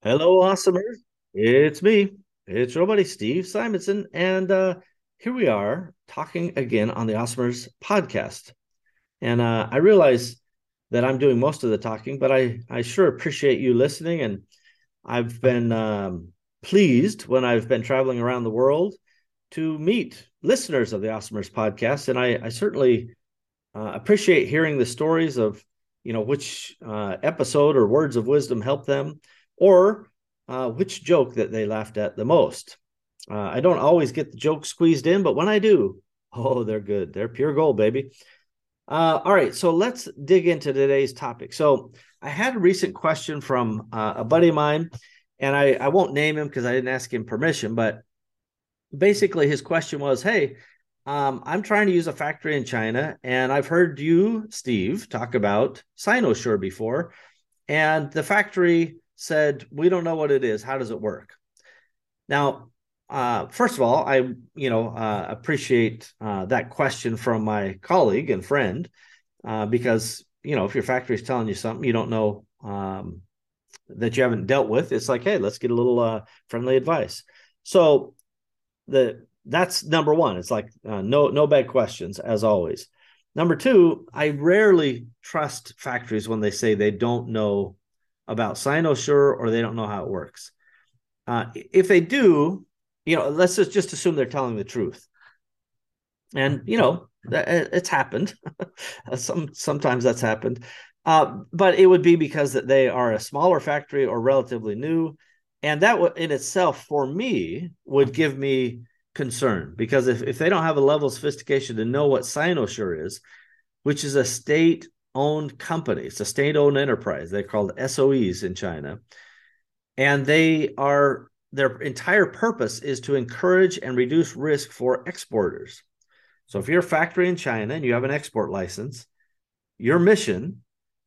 Hello, awesomers. It's me. It's your buddy Steve Simonson. And uh, here we are talking again on the Awesomers podcast. And uh, I realize that I'm doing most of the talking, but I, I sure appreciate you listening. And I've been um, pleased when I've been traveling around the world to meet listeners of the Awesomers podcast. And I, I certainly uh, appreciate hearing the stories of, you know, which uh, episode or words of wisdom helped them or uh, which joke that they laughed at the most. Uh, I don't always get the joke squeezed in, but when I do, oh, they're good. They're pure gold, baby. Uh, all right, so let's dig into today's topic. So I had a recent question from uh, a buddy of mine, and I, I won't name him because I didn't ask him permission, but basically his question was, "Hey, um, I'm trying to use a factory in China, and I've heard you, Steve, talk about Sinosure before, and the factory said, "We don't know what it is. How does it work?" Now, uh, first of all, I you know uh, appreciate uh, that question from my colleague and friend uh, because you know if your factory is telling you something you don't know um, that you haven't dealt with, it's like, hey, let's get a little uh, friendly advice. So the that's number one. It's like uh, no no bad questions as always. Number two, I rarely trust factories when they say they don't know about Sinosure or they don't know how it works. Uh, if they do, you know, let's just, just assume they're telling the truth. And you know, it's happened. Some sometimes that's happened, uh, but it would be because that they are a smaller factory or relatively new, and that w- in itself, for me, would give me concern because if, if they don't have a level of sophistication to know what Sinosure is, which is a state owned company. It's a state owned enterprise. They're called SOEs in China. And they are, their entire purpose is to encourage and reduce risk for exporters. So if you're a factory in China and you have an export license, your mission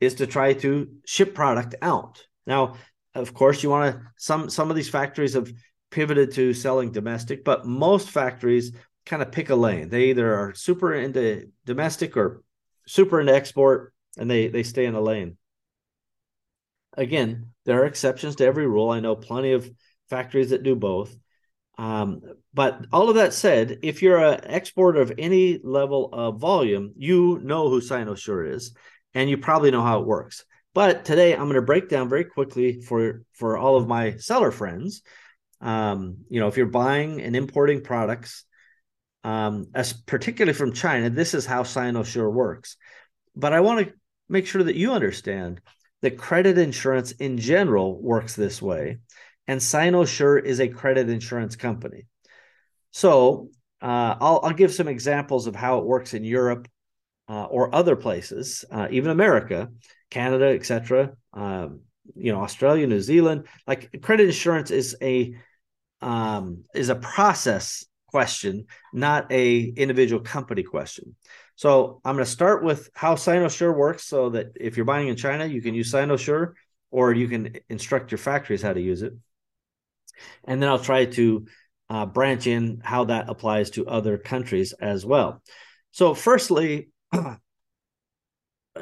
is to try to ship product out. Now, of course, you want to some some of these factories have pivoted to selling domestic, but most factories kind of pick a lane. They either are super into domestic or super into export and they they stay in a lane. Again, there are exceptions to every rule. I know plenty of factories that do both. Um, but all of that said, if you're an exporter of any level of volume, you know who Sinosure is, and you probably know how it works. But today, I'm going to break down very quickly for for all of my seller friends. Um, you know, if you're buying and importing products, um, as particularly from China, this is how Sinosure works. But I want to make sure that you understand that credit insurance in general works this way, and Sinosure is a credit insurance company. So uh, I'll, I'll, give some examples of how it works in Europe uh, or other places, uh, even America, Canada, etc. Um, you know, Australia, New Zealand. Like credit insurance is a um, is a process question, not a individual company question. So I'm going to start with how Sinosure works so that if you're buying in China, you can use Sinosure or you can instruct your factories how to use it. And then I'll try to uh, branch in how that applies to other countries as well. So, firstly,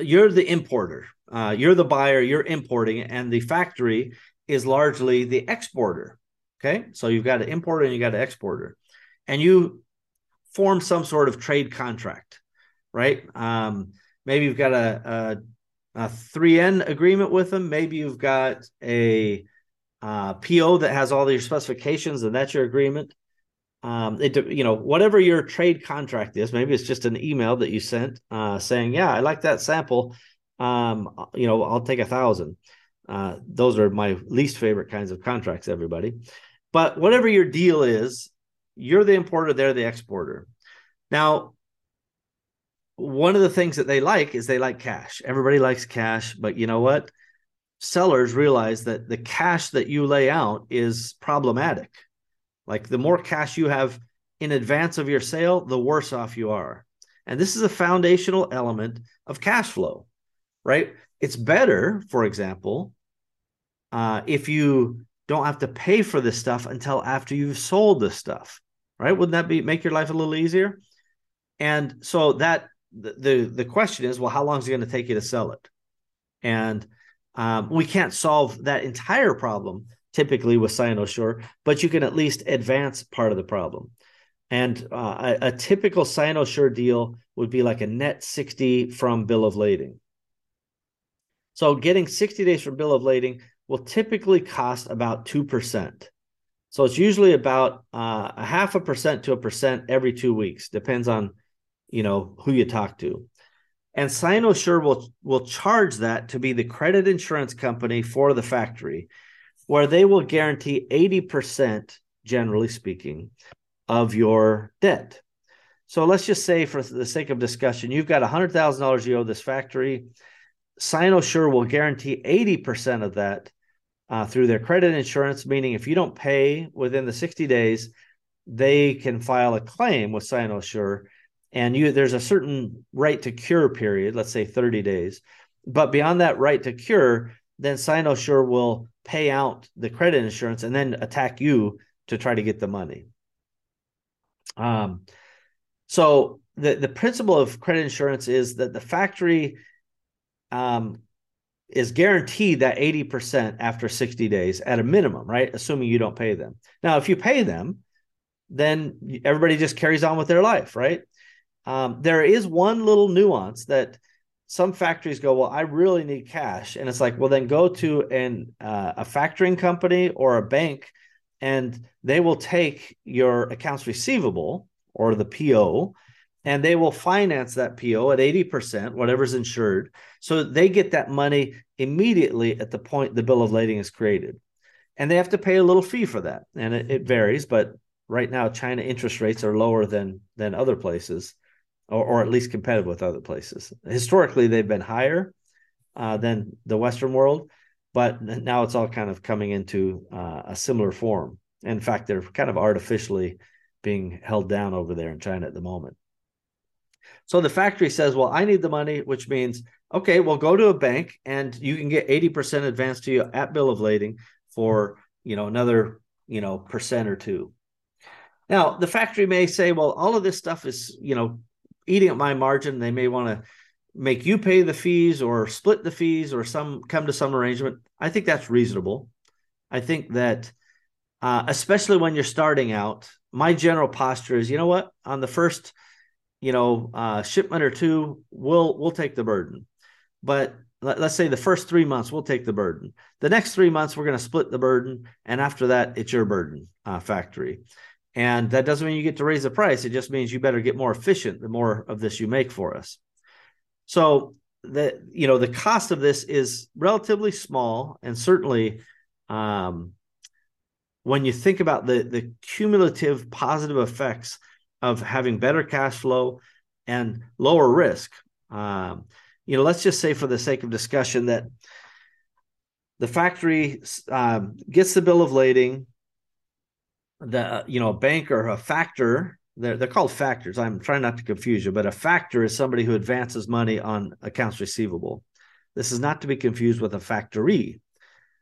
you're the importer, uh, you're the buyer, you're importing, and the factory is largely the exporter. Okay. So you've got an importer and you got an exporter, and you form some sort of trade contract right? Um, maybe you've got a, a, a 3N agreement with them. Maybe you've got a uh, PO that has all your specifications, and that's your agreement. Um, it you know whatever your trade contract is. Maybe it's just an email that you sent uh, saying, "Yeah, I like that sample. Um, you know, I'll take a thousand. Uh, those are my least favorite kinds of contracts, everybody. But whatever your deal is, you're the importer, they're the exporter. Now, one of the things that they like is they like cash. Everybody likes cash, but you know what? Sellers realize that the cash that you lay out is problematic. Like the more cash you have in advance of your sale, the worse off you are. And this is a foundational element of cash flow, right? It's better, for example, uh, if you don't have to pay for this stuff until after you've sold the stuff, right? Wouldn't that be make your life a little easier? And so that the, the question is, well, how long is it going to take you to sell it? And Um, we can't solve that entire problem typically with Sinosure, but you can at least advance part of the problem. And uh, a, a, typical Sinosure deal would be like a net 60 from bill of lading. So getting 60 days from bill of lading will typically cost about 2%. So it's usually about uh, a half a percent to a percent every two weeks, depends on, you know, who you talk to. And Sinosure will will charge that to be the credit insurance company for the factory, where they will guarantee 80%, generally speaking, of your debt. So let's just say, for the sake of discussion, you've got $100,000 you owe this factory. Sinosure will guarantee 80% of that uh, through their credit insurance, meaning if you don't pay within the 60 days, they can file a claim with Sinosure and you there's a certain right to cure period, let's say 30 days. But beyond that right to cure, then Sinosure will pay out the credit insurance and then attack you to try to get the money. Um, so the the principle of credit insurance is that the factory um, is guaranteed that 80% after 60 days at a minimum, right? Assuming you don't pay them. Now, if you pay them, then everybody just carries on with their life, right? Um, there is one little nuance that some factories go, well, I really need cash, and it's like, well, then go to an uh, a factoring company or a bank, and they will take your accounts receivable or the PO, and they will finance that PO at eighty percent, whatever's insured, so they get that money immediately at the point the bill of lading is created, and they have to pay a little fee for that, and it, it varies, but right now China interest rates are lower than than other places or, or at least competitive with other places. Historically, they've been higher uh, than the Western world, but now it's all kind of coming into uh, a similar form. In fact, they're kind of artificially being held down over there in China at the moment. So the factory says, "Well, I need the money," which means, okay, well, go to a bank and you can get eighty percent advance to you at bill of lading for you know another you know percent or two. Now the factory may say, "Well, all of this stuff is you know eating at my margin. They may want to make you pay the fees or split the fees or some come to some arrangement. I think that's reasonable. I think that uh, especially when you're starting out, my general posture is, you know what, on the first, you know, uh, shipment or two, we'll we'll take the burden. But let, us say the first three months we'll take the burden. The next three months we're going to split the burden, and after that it's your burden, uh, factory. And that doesn't mean you get to raise the price. It just means you better get more efficient the more of this you make for us. So the you know the cost of this is relatively small, and certainly um, when you think about the the cumulative positive effects of having better cash flow and lower risk. Um, you know, let's just say for the sake of discussion that the factory um, gets the bill of lading the you know a bank or a factor they're, they're called factors. I'm trying not to confuse you but a factor is somebody who advances money on accounts receivable. This is not to be confused with a factory.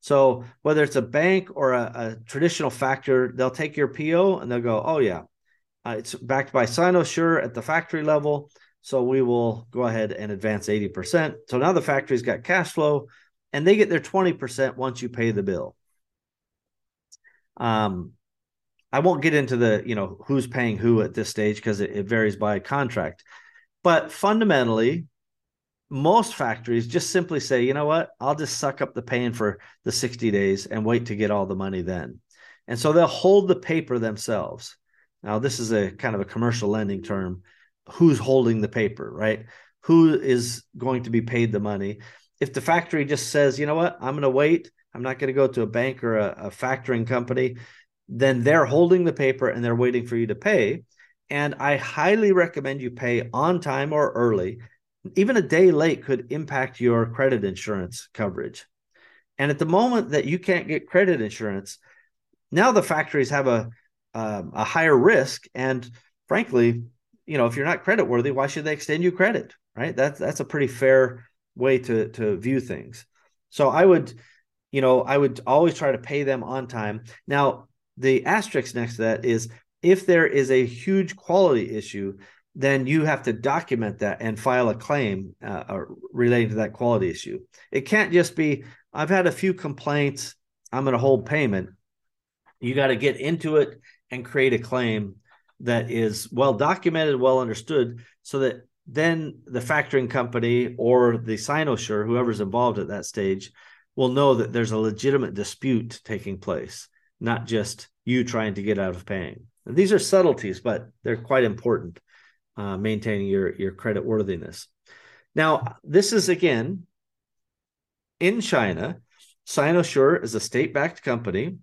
So whether it's a bank or a, a traditional factor they'll take your po and they'll go oh yeah uh, it's backed by sinosure at the factory level. So we will go ahead and advance 80% so now the factory's got cash flow and they get their 20% once you pay the bill. Um, I won't get into the, you know, who's paying who at this stage because it, it varies by contract. But fundamentally, most factories just simply say, you know what, I'll just suck up the pain for the 60 days and wait to get all the money then. And so they'll hold the paper themselves. Now, this is a kind of a commercial lending term. Who's holding the paper, right? Who is going to be paid the money? If the factory just says, you know what, I'm going to wait, I'm not going to go to a bank or a, a factoring company then they're holding the paper and they're waiting for you to pay. And I highly recommend you pay on time or early. Even a day late could impact your credit insurance coverage. And at the moment that you can't get credit insurance, now the factories have a um, a higher risk. And frankly, you know, if you're not credit worthy, why should they extend you credit? Right? That's that's a pretty fair way to to view things. So I would, you know, I would always try to pay them on time. Now, the asterisk next to that is if there is a huge quality issue, then you have to document that and file a claim uh, related to that quality issue. It can't just be, I've had a few complaints, I'm going to hold payment. You got to get into it and create a claim that is well documented, well understood, so that then the factoring company or the Sinosure, whoever's involved at that stage, will know that there's a legitimate dispute taking place, not just you trying to get out of paying. And these are subtleties, but they're quite important, uh, maintaining your, your credit worthiness. Now, this is again in China. Sinosure is a state backed company,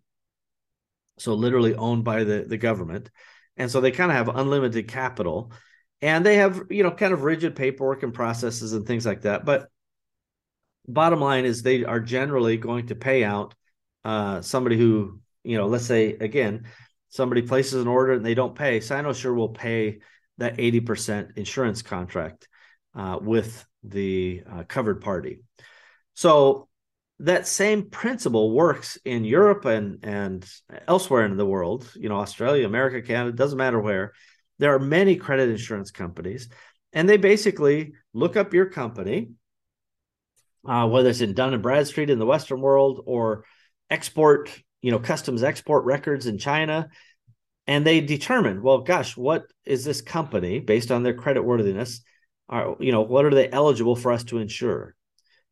so literally owned by the, the government. And so they kind of have unlimited capital and they have, you know, kind of rigid paperwork and processes and things like that. But bottom line is they are generally going to pay out uh, somebody who, you know, let's say again, somebody places an order and they don't pay, Sinosure will pay that 80% insurance contract uh, with the uh, covered party. So that same principle works in Europe and and elsewhere in the world. You know, Australia, America, Canada doesn't matter where. There are many credit insurance companies, and they basically look up your company, uh, whether it's in Dun and Bradstreet in the Western world or export, you know, customs export records in China, and they determine, well, gosh, what is this company based on their credit worthiness? Are you know what are they eligible for us to insure?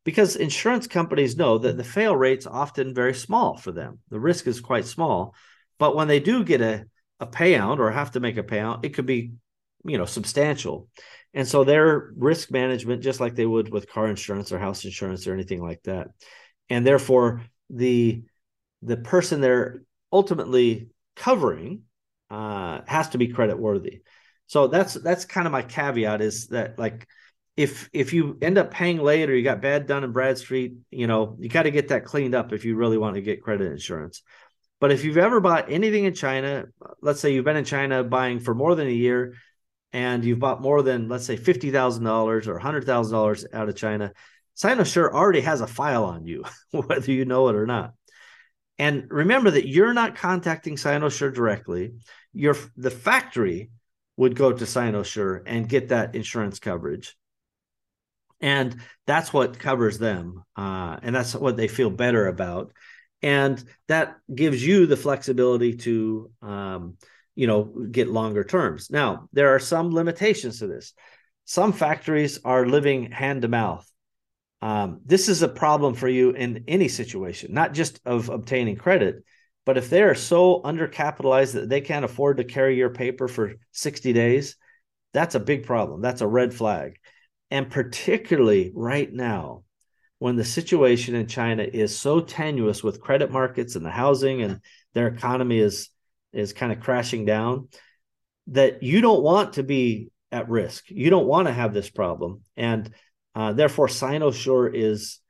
because insurance companies know that the fail rate's often very small for them. The risk is quite small, but when they do get a, a payout or have to make a payout, it could be, you know, substantial. And so their risk management, just like they would with car insurance or house insurance or anything like that. And therefore, the the person they're ultimately covering uh, has to be credit worthy. So that's that's kind of my caveat is that like if if you end up paying late or you got bad Dun and Bradstreet, you know, you got to get that cleaned up if you really want to get credit insurance. But if you've ever bought anything in China, let's say you've been in China buying for more than a year and you've bought more than let's say $50,000 or $100,000 out of China, Sinosure already has a file on you whether you know it or not. And remember that you're not contacting Sinosure directly. Your the factory would go to Sinosure and get that insurance coverage. And that's what covers them uh, and that's what they feel better about. And that gives you the flexibility to um, you know get longer terms. Now there are some limitations to this. Some factories are living hand to mouth um, this is a problem for you in any situation not just of obtaining credit but if they are so undercapitalized that they can't afford to carry your paper for 60 days that's a big problem. That's a red flag. And particularly right now, when the situation in China is so tenuous with credit markets and the housing and their economy is is kind of crashing down, that you don't want to be at risk. You don't want to have this problem, and uh, therefore, Sinosure is,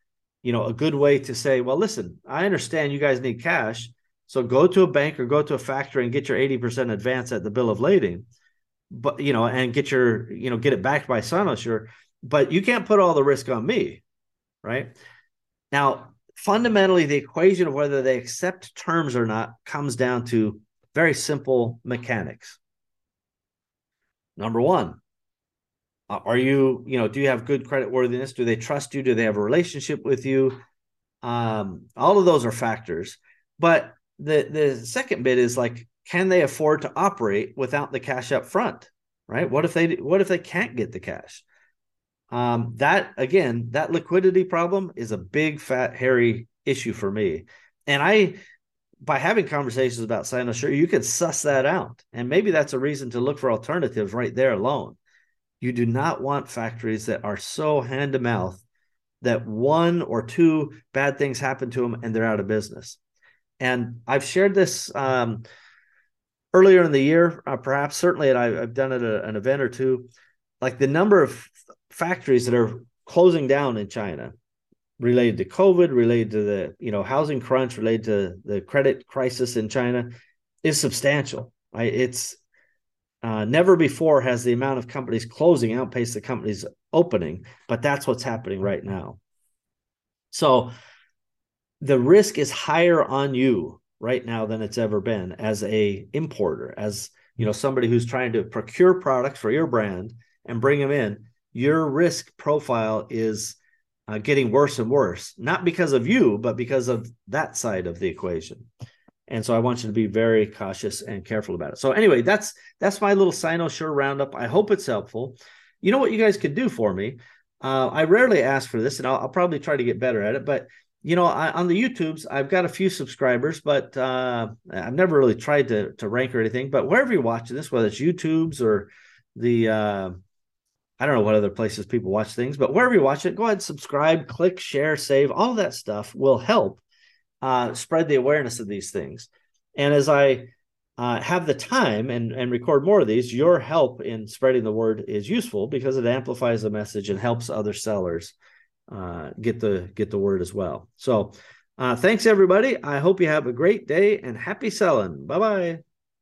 you know, a good way to say, well, listen, I understand you guys need cash, so go to a bank or go to a factory and get your eighty percent advance at the bill of lading, but you know, and get your, you know, get it backed by Sinosure but you can't put all the risk on me, right? Now, fundamentally, the equation of whether they accept terms or not comes down to very simple mechanics. Number one, are you, you know, do you have good credit worthiness? Do they trust you? Do they have a relationship with you? Um, all of those are factors. But the the second bit is like, can they afford to operate without the cash up front? Right? What if they what if they can't get the cash? Um, that again, that liquidity problem is a big, fat, hairy issue for me. And I, by having conversations about Sinosure, you can suss that out. And maybe that's a reason to look for alternatives right there alone. You do not want factories that are so hand to mouth that one or two bad things happen to them and they're out of business. And I've shared this um, earlier in the year, uh, perhaps certainly, and I, have done it at an event or two. Like the number of factories that are closing down in China related to COVID, related to the you know housing crunch, related to the credit crisis in China is substantial. Right? It's uh, never before has the amount of companies closing outpaced the companies opening, but that's what's happening right now. So the risk is higher on you right now than it's ever been as a importer, as you know somebody who's trying to procure products for your brand and bring them in, your risk profile is uh, getting worse and worse, not because of you, but because of that side of the equation. And so I want you to be very cautious and careful about it. So anyway, that's that's my little Sinosure roundup. I hope it's helpful. You know what you guys could do for me? Uh, I rarely ask for this, and I'll, I'll, probably try to get better at it. But you know, I, on the YouTubes, I've got a few subscribers, but uh, I've never really tried to to rank or anything. But wherever you're watching this, whether it's YouTube's or the uh, I don't know what other places people watch things, but wherever you watch it, go ahead, subscribe, click, share, save. All that stuff will help uh, spread the awareness of these things. And as I uh, have the time and, and record more of these, your help in spreading the word is useful because it amplifies the message and helps other sellers uh, get the get the word as well. So, uh, thanks everybody. I hope you have a great day and happy selling. Bye bye.